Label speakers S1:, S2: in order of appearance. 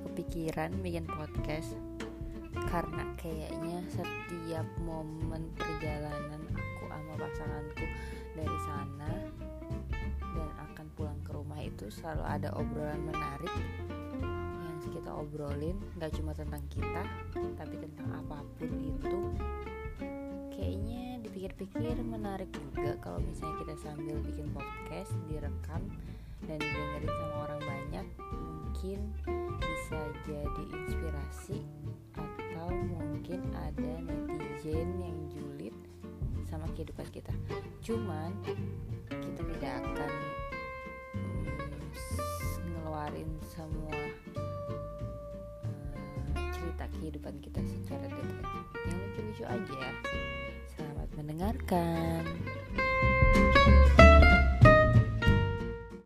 S1: kepikiran bikin podcast. Karena kayaknya setiap momen perjalanan aku sama pasanganku dari sana dan akan pulang ke rumah itu selalu ada obrolan menarik yang kita obrolin. Gak cuma tentang kita tapi tentang apa pun itu. Kayaknya dipikir-pikir menarik juga kalau misalnya kita sambil bikin podcast direkam dan didengerin sama orang banyak. Mungkin mungkin ada netizen yang julid sama kehidupan kita. Cuman kita tidak akan mm, ngeluarin semua uh, cerita kehidupan kita secara dekat yang lucu-lucu aja. Selamat mendengarkan